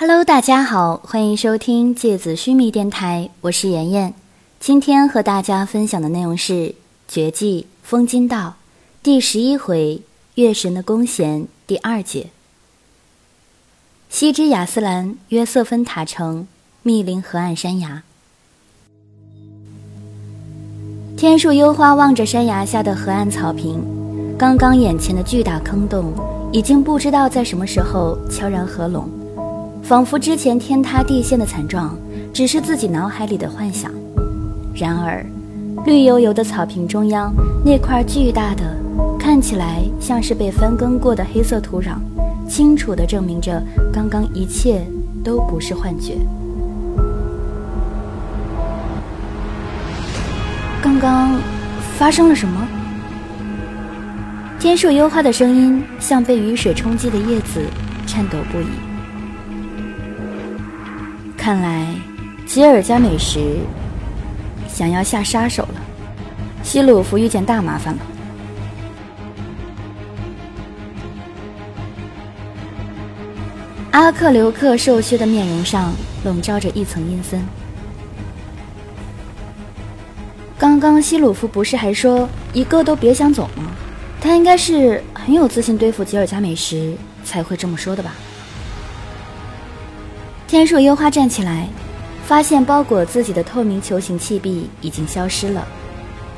Hello，大家好，欢迎收听芥子须弥电台，我是妍妍。今天和大家分享的内容是《绝技风金道》第十一回“月神的弓弦”第二节。西之亚斯兰约瑟芬塔城密林河岸山崖，天树幽花望着山崖下的河岸草坪，刚刚眼前的巨大坑洞已经不知道在什么时候悄然合拢。仿佛之前天塌地陷的惨状，只是自己脑海里的幻想。然而，绿油油的草坪中央那块巨大的、看起来像是被翻耕过的黑色土壤，清楚地证明着刚刚一切都不是幻觉。刚刚发生了什么？天树幽花的声音像被雨水冲击的叶子，颤抖不已。看来，吉尔加美什想要下杀手了。希鲁夫遇见大麻烦了。阿克留克瘦削的面容上笼罩着一层阴森。刚刚希鲁夫不是还说一个都别想走吗？他应该是很有自信对付吉尔加美什才会这么说的吧。天树幽花站起来，发现包裹自己的透明球形器壁已经消失了。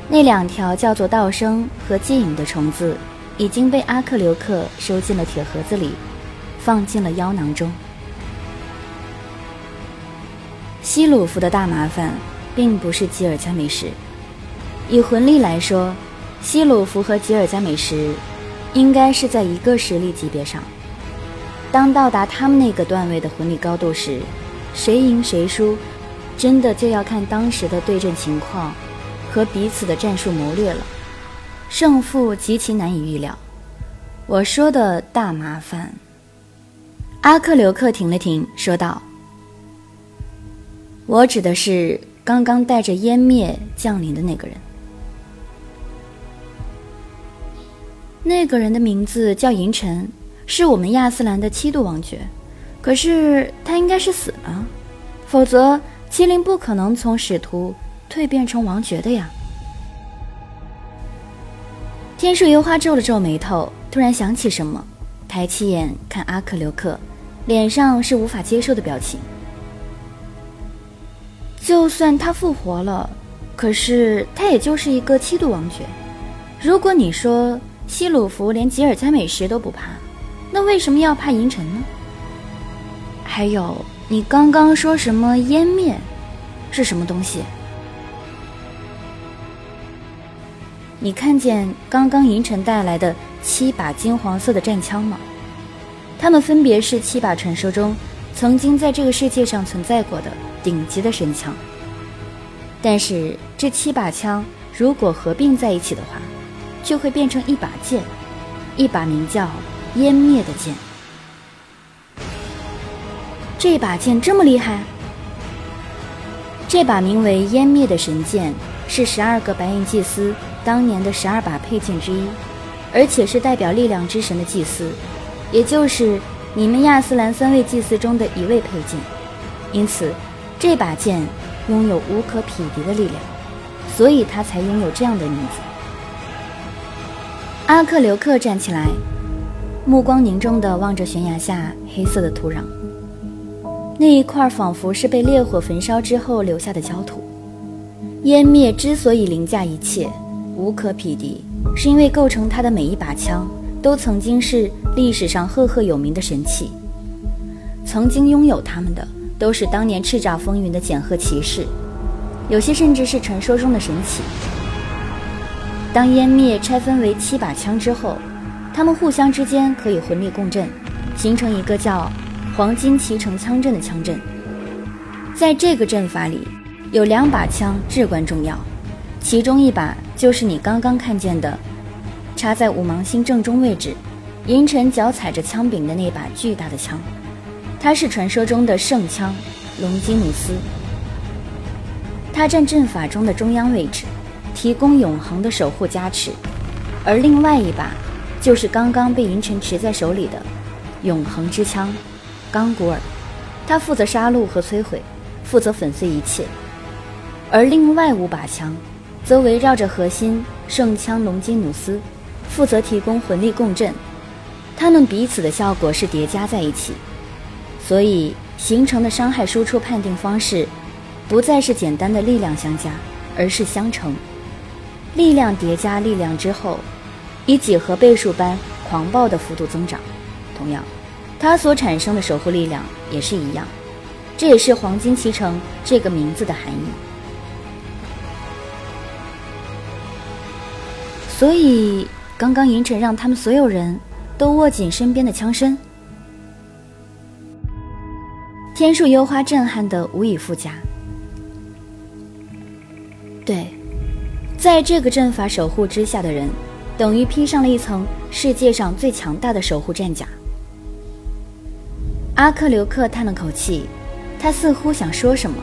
那两条叫做道生和寂影的虫子已经被阿克留克收进了铁盒子里，放进了腰囊中。希鲁夫的大麻烦并不是吉尔加美什，以魂力来说，希鲁夫和吉尔加美什应该是在一个实力级别上。当到达他们那个段位的魂力高度时，谁赢谁输，真的就要看当时的对阵情况和彼此的战术谋略了。胜负极其难以预料。我说的大麻烦，阿克留克停了停，说道：“我指的是刚刚带着湮灭降临的那个人。那个人的名字叫银尘。”是我们亚斯兰的七度王爵，可是他应该是死了，否则麒麟不可能从使徒蜕变成王爵的呀。天树幽花皱了皱眉头，突然想起什么，抬起眼看阿克留克，脸上是无法接受的表情。就算他复活了，可是他也就是一个七度王爵。如果你说希鲁弗连吉尔加美什都不怕，那为什么要怕银尘呢？还有，你刚刚说什么湮灭，是什么东西？你看见刚刚银尘带来的七把金黄色的战枪吗？它们分别是七把传说中曾经在这个世界上存在过的顶级的神枪。但是这七把枪如果合并在一起的话，就会变成一把剑，一把名叫。湮灭的剑，这把剑这么厉害？这把名为湮灭的神剑，是十二个白银祭司当年的十二把佩剑之一，而且是代表力量之神的祭司，也就是你们亚斯兰三位祭司中的一位佩剑。因此，这把剑拥有无可匹敌的力量，所以他才拥有这样的名字。阿克留克站起来。目光凝重地望着悬崖下黑色的土壤，那一块仿佛是被烈火焚烧之后留下的焦土。湮灭之所以凌驾一切，无可匹敌，是因为构成它的每一把枪都曾经是历史上赫赫有名的神器。曾经拥有它们的，都是当年叱咤风云的简赫骑士，有些甚至是传说中的神奇。当湮灭拆分为七把枪之后。他们互相之间可以魂力共振，形成一个叫“黄金骑乘枪阵”的枪阵。在这个阵法里，有两把枪至关重要，其中一把就是你刚刚看见的，插在五芒星正中位置，银尘脚踩着枪柄的那把巨大的枪，它是传说中的圣枪——龙基努斯。它占阵法中的中央位置，提供永恒的守护加持，而另外一把。就是刚刚被银尘持在手里的永恒之枪，冈古尔。他负责杀戮和摧毁，负责粉碎一切；而另外五把枪，则围绕着核心圣枪龙基努斯，负责提供魂力共振。它们彼此的效果是叠加在一起，所以形成的伤害输出判定方式，不再是简单的力量相加，而是相乘。力量叠加力量之后，以几何倍数般狂暴的幅度增长。同样，它所产生的守护力量也是一样。这也是“黄金骑乘”这个名字的含义。所以，刚刚银尘让他们所有人。都握紧身边的枪身，天树幽花震撼的无以复加。对，在这个阵法守护之下的人，等于披上了一层世界上最强大的守护战甲。阿克留克叹了口气，他似乎想说什么，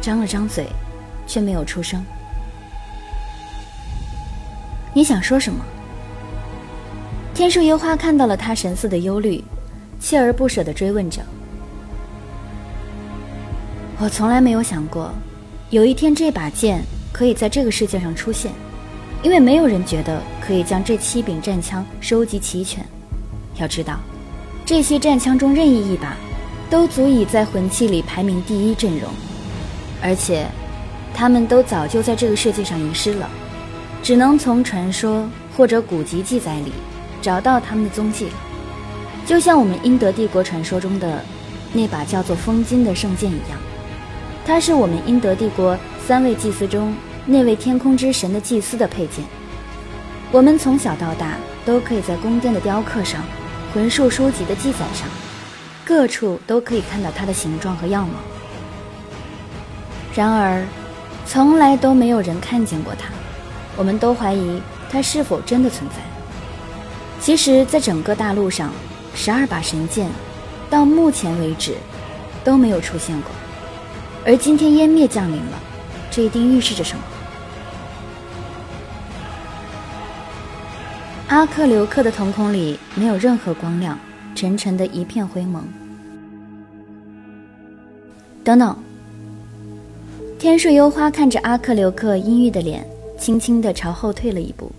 张了张嘴，却没有出声。你想说什么？天树幽花看到了他神色的忧虑，锲而不舍地追问着：“我从来没有想过，有一天这把剑可以在这个世界上出现，因为没有人觉得可以将这七柄战枪收集齐全。要知道，这些战枪中任意一把，都足以在魂器里排名第一阵容，而且，他们都早就在这个世界上遗失了，只能从传说或者古籍记载里。”找到他们的踪迹了，就像我们英德帝国传说中的那把叫做风金的圣剑一样，它是我们英德帝国三位祭司中那位天空之神的祭司的佩剑。我们从小到大都可以在宫殿的雕刻上、魂术书籍的记载上，各处都可以看到它的形状和样貌。然而，从来都没有人看见过它，我们都怀疑它是否真的存在。其实，在整个大陆上，十二把神剑，到目前为止，都没有出现过。而今天湮灭降临了，这一定预示着什么？阿克留克的瞳孔里没有任何光亮，沉沉的一片灰蒙。等等，天树幽花看着阿克留克阴郁的脸，轻轻的朝后退了一步。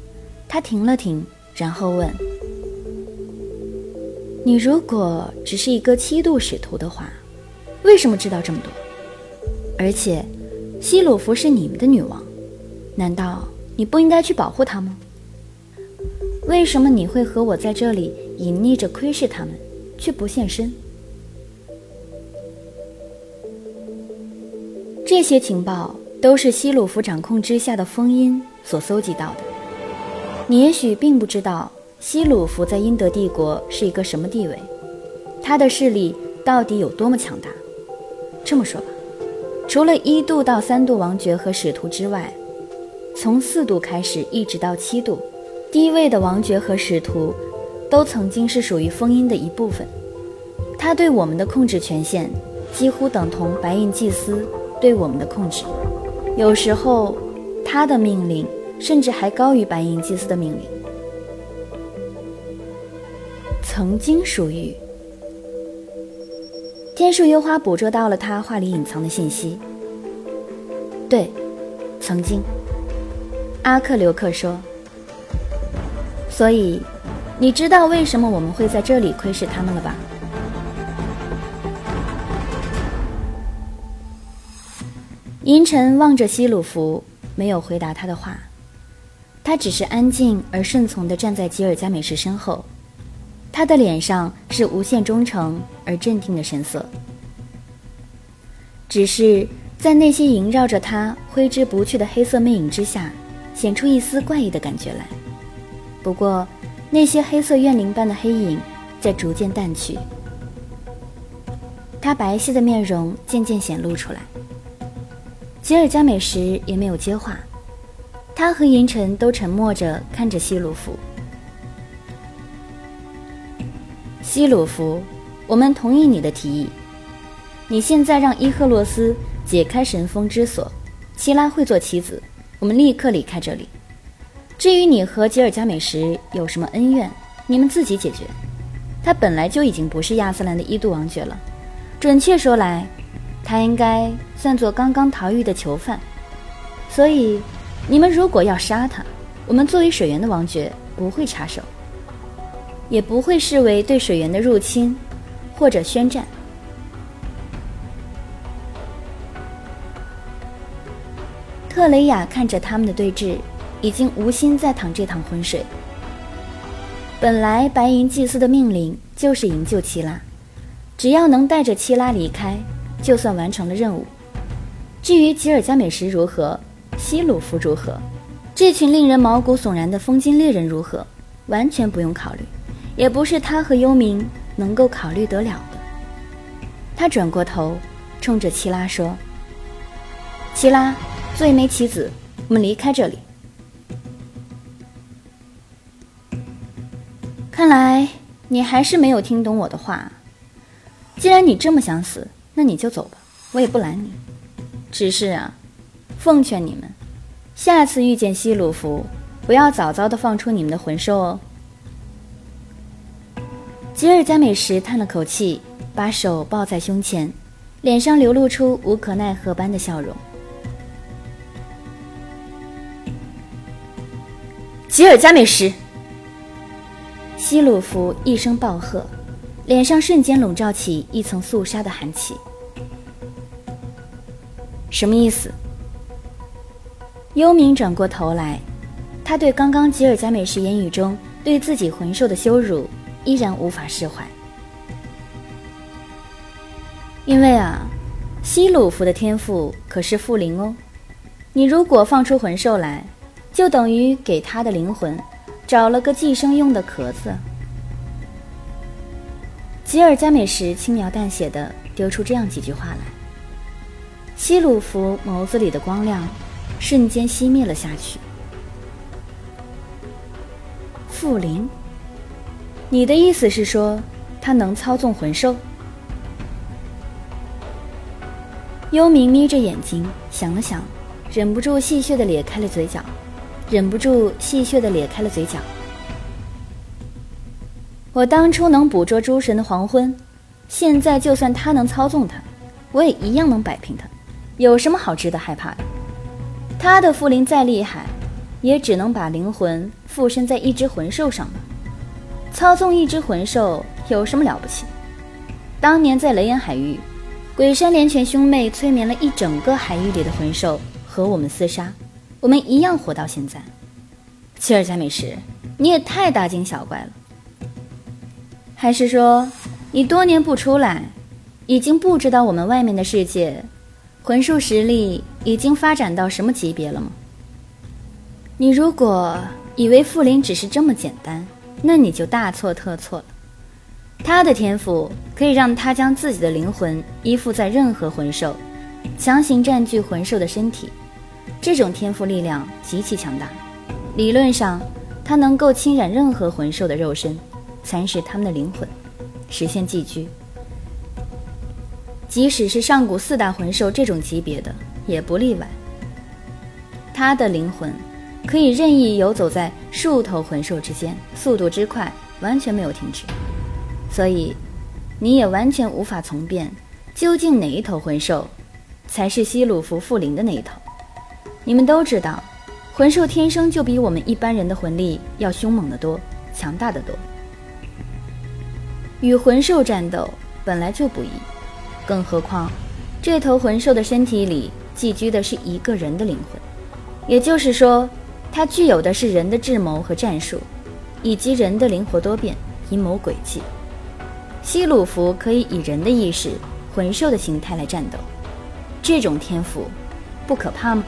他停了停，然后问。你如果只是一个七度使徒的话，为什么知道这么多？而且，希鲁弗是你们的女王，难道你不应该去保护她吗？为什么你会和我在这里隐匿着窥视他们，却不现身？这些情报都是西鲁弗掌控之下的风音所搜集到的。你也许并不知道。西鲁弗在英德帝国是一个什么地位？他的势力到底有多么强大？这么说吧，除了一度到三度王爵和使徒之外，从四度开始一直到七度，低位的王爵和使徒都曾经是属于封印的一部分。他对我们的控制权限几乎等同白银祭司对我们的控制，有时候他的命令甚至还高于白银祭司的命令。曾经属于天树幽花捕捉到了他话里隐藏的信息。对，曾经。阿克留克说：“所以，你知道为什么我们会在这里窥视他们了吧？”银尘望着希鲁弗，没有回答他的话，他只是安静而顺从地站在吉尔加美什身后。他的脸上是无限忠诚而镇定的神色，只是在那些萦绕着他挥之不去的黑色魅影之下，显出一丝怪异的感觉来。不过，那些黑色怨灵般的黑影在逐渐淡去，他白皙的面容渐渐显露出来。吉尔加美什也没有接话，他和银尘都沉默着看着希鲁弗。希鲁弗，我们同意你的提议。你现在让伊赫洛斯解开神风之锁，希拉会做棋子，我们立刻离开这里。至于你和吉尔加美什有什么恩怨，你们自己解决。他本来就已经不是亚斯兰的一度王爵了，准确说来，他应该算作刚刚逃狱的囚犯。所以，你们如果要杀他，我们作为水源的王爵不会插手，也不会视为对水源的入侵或者宣战。特雷雅看着他们的对峙，已经无心再淌这趟浑水。本来白银祭司的命令就是营救齐拉，只要能带着齐拉离开，就算完成了任务。至于吉尔加美什如何，希鲁夫如何，这群令人毛骨悚然的风金猎人如何，完全不用考虑，也不是他和幽冥能够考虑得了的。他转过头，冲着齐拉说：“齐拉，做一枚棋子，我们离开这里。”看来你还是没有听懂我的话。既然你这么想死，那你就走吧，我也不拦你。只是啊。奉劝你们，下次遇见希鲁夫，不要早早的放出你们的魂兽哦。吉尔加美什叹了口气，把手抱在胸前，脸上流露出无可奈何般的笑容。吉尔加美什，希鲁夫一声暴喝，脸上瞬间笼罩起一层肃杀的寒气。什么意思？幽冥转过头来，他对刚刚吉尔加美什言语中对自己魂兽的羞辱依然无法释怀。因为啊，希鲁夫的天赋可是复灵哦，你如果放出魂兽来，就等于给他的灵魂找了个寄生用的壳子。吉尔加美什轻描淡写的丢出这样几句话来，希鲁夫眸子里的光亮。瞬间熄灭了下去。傅灵，你的意思是说，他能操纵魂兽？幽冥眯着眼睛想了想，忍不住戏谑的咧开了嘴角，忍不住戏谑的咧开了嘴角。我当初能捕捉诸神的黄昏，现在就算他能操纵他，我也一样能摆平他，有什么好值得害怕的？他的附灵再厉害，也只能把灵魂附身在一只魂兽上吧。操纵一只魂兽有什么了不起？当年在雷岩海域，鬼山连泉兄妹催眠了一整个海域里的魂兽和我们厮杀，我们一样活到现在。切尔加美什，你也太大惊小怪了。还是说，你多年不出来，已经不知道我们外面的世界？魂术实力已经发展到什么级别了吗？你如果以为傅灵只是这么简单，那你就大错特错了。他的天赋可以让他将自己的灵魂依附在任何魂兽，强行占据魂兽的身体。这种天赋力量极其强大，理论上它能够侵染任何魂兽的肉身，蚕食他们的灵魂，实现寄居。即使是上古四大魂兽这种级别的，也不例外。他的灵魂可以任意游走在数头魂兽之间，速度之快，完全没有停止。所以，你也完全无法从辨，究竟哪一头魂兽才是西鲁弗复灵的那一头。你们都知道，魂兽天生就比我们一般人的魂力要凶猛得多，强大的多。与魂兽战斗本来就不易。更何况，这头魂兽的身体里寄居的是一个人的灵魂，也就是说，它具有的是人的智谋和战术，以及人的灵活多变、阴谋诡计。西鲁弗可以以人的意识、魂兽的形态来战斗，这种天赋不可怕吗？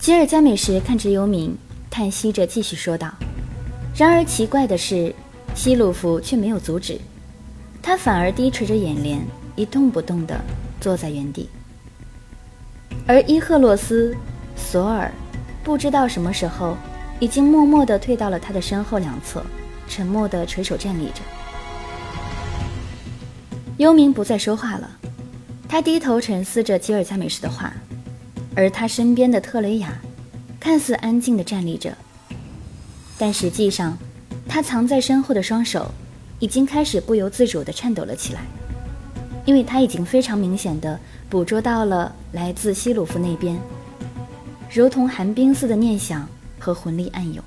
吉尔加美什看着幽冥，叹息着继续说道。然而奇怪的是，希鲁弗却没有阻止。他反而低垂着眼帘，一动不动地坐在原地。而伊赫洛斯、索尔，不知道什么时候，已经默默地退到了他的身后两侧，沉默地垂手站立着。幽冥不再说话了，他低头沉思着吉尔加美什的话，而他身边的特雷雅，看似安静地站立着，但实际上，他藏在身后的双手。已经开始不由自主地颤抖了起来，因为他已经非常明显地捕捉到了来自希鲁夫那边，如同寒冰似的念想和魂力暗涌。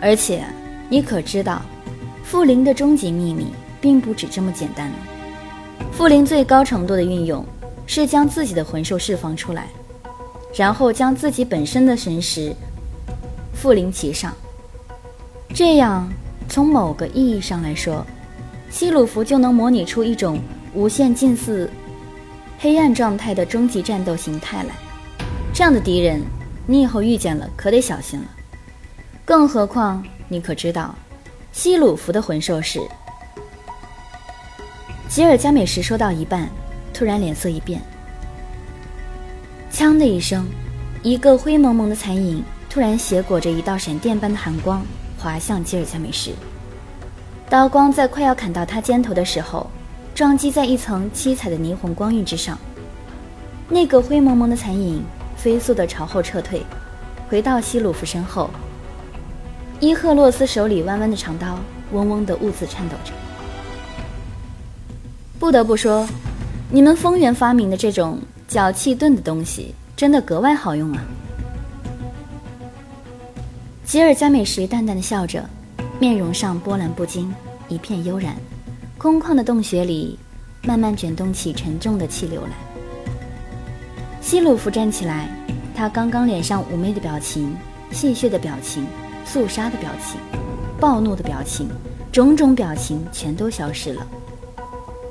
而且，你可知道，复灵的终极秘密并不止这么简单呢？复灵最高程度的运用，是将自己的魂兽释放出来，然后将自己本身的神识附灵其上。这样，从某个意义上来说，希鲁弗就能模拟出一种无限近似黑暗状态的终极战斗形态来。这样的敌人，你以后遇见了可得小心了。更何况，你可知道，希鲁弗的魂兽是？吉尔加美什说到一半，突然脸色一变，锵的一声，一个灰蒙蒙的残影突然斜裹着一道闪电般的寒光滑向吉尔加美什。刀光在快要砍到他肩头的时候，撞击在一层七彩的霓虹光晕之上。那个灰蒙蒙的残影飞速地朝后撤退，回到希鲁夫身后。伊赫洛斯手里弯弯的长刀，嗡嗡的兀自颤抖着。不得不说，你们风源发明的这种脚气盾的东西，真的格外好用啊！吉尔加美什淡淡的笑着，面容上波澜不惊，一片悠然。空旷的洞穴里，慢慢卷动起沉重的气流来。希鲁夫站起来，他刚刚脸上妩媚的表情，戏谑的表情。肃杀的表情，暴怒的表情，种种表情全都消失了。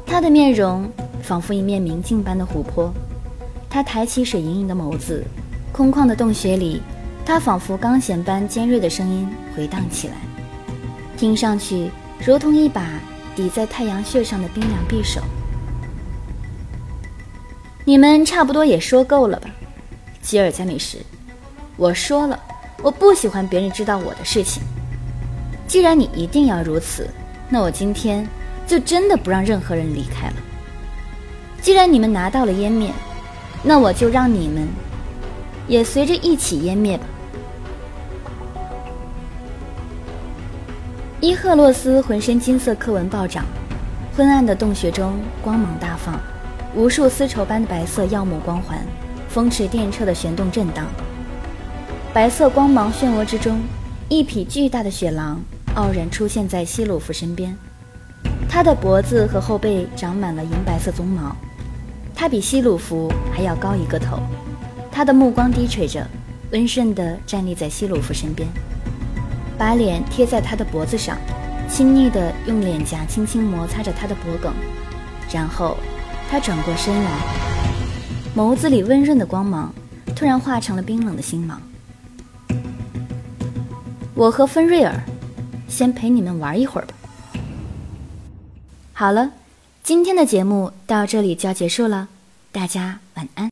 他的面容仿佛一面明镜般的湖泊，他抬起水盈盈的眸子，空旷的洞穴里，他仿佛钢弦般尖锐的声音回荡起来，听上去如同一把抵在太阳穴上的冰凉匕首。你们差不多也说够了吧，吉尔加美什，我说了。我不喜欢别人知道我的事情。既然你一定要如此，那我今天就真的不让任何人离开了。既然你们拿到了湮灭，那我就让你们也随着一起湮灭吧。伊赫洛斯浑身金色刻纹暴涨，昏暗的洞穴中光芒大放，无数丝绸般的白色耀目光环，风驰电掣的旋动震荡。白色光芒漩涡之中，一匹巨大的雪狼傲然出现在希鲁夫身边。他的脖子和后背长满了银白色鬃毛，他比希鲁夫还要高一个头。他的目光低垂着，温顺地站立在希鲁夫身边，把脸贴在他的脖子上，亲昵地用脸颊轻轻摩擦着他的脖颈。然后，他转过身来，眸子里温润的光芒突然化成了冰冷的星芒。我和芬瑞尔，先陪你们玩一会儿吧。好了，今天的节目到这里就要结束了，大家晚安。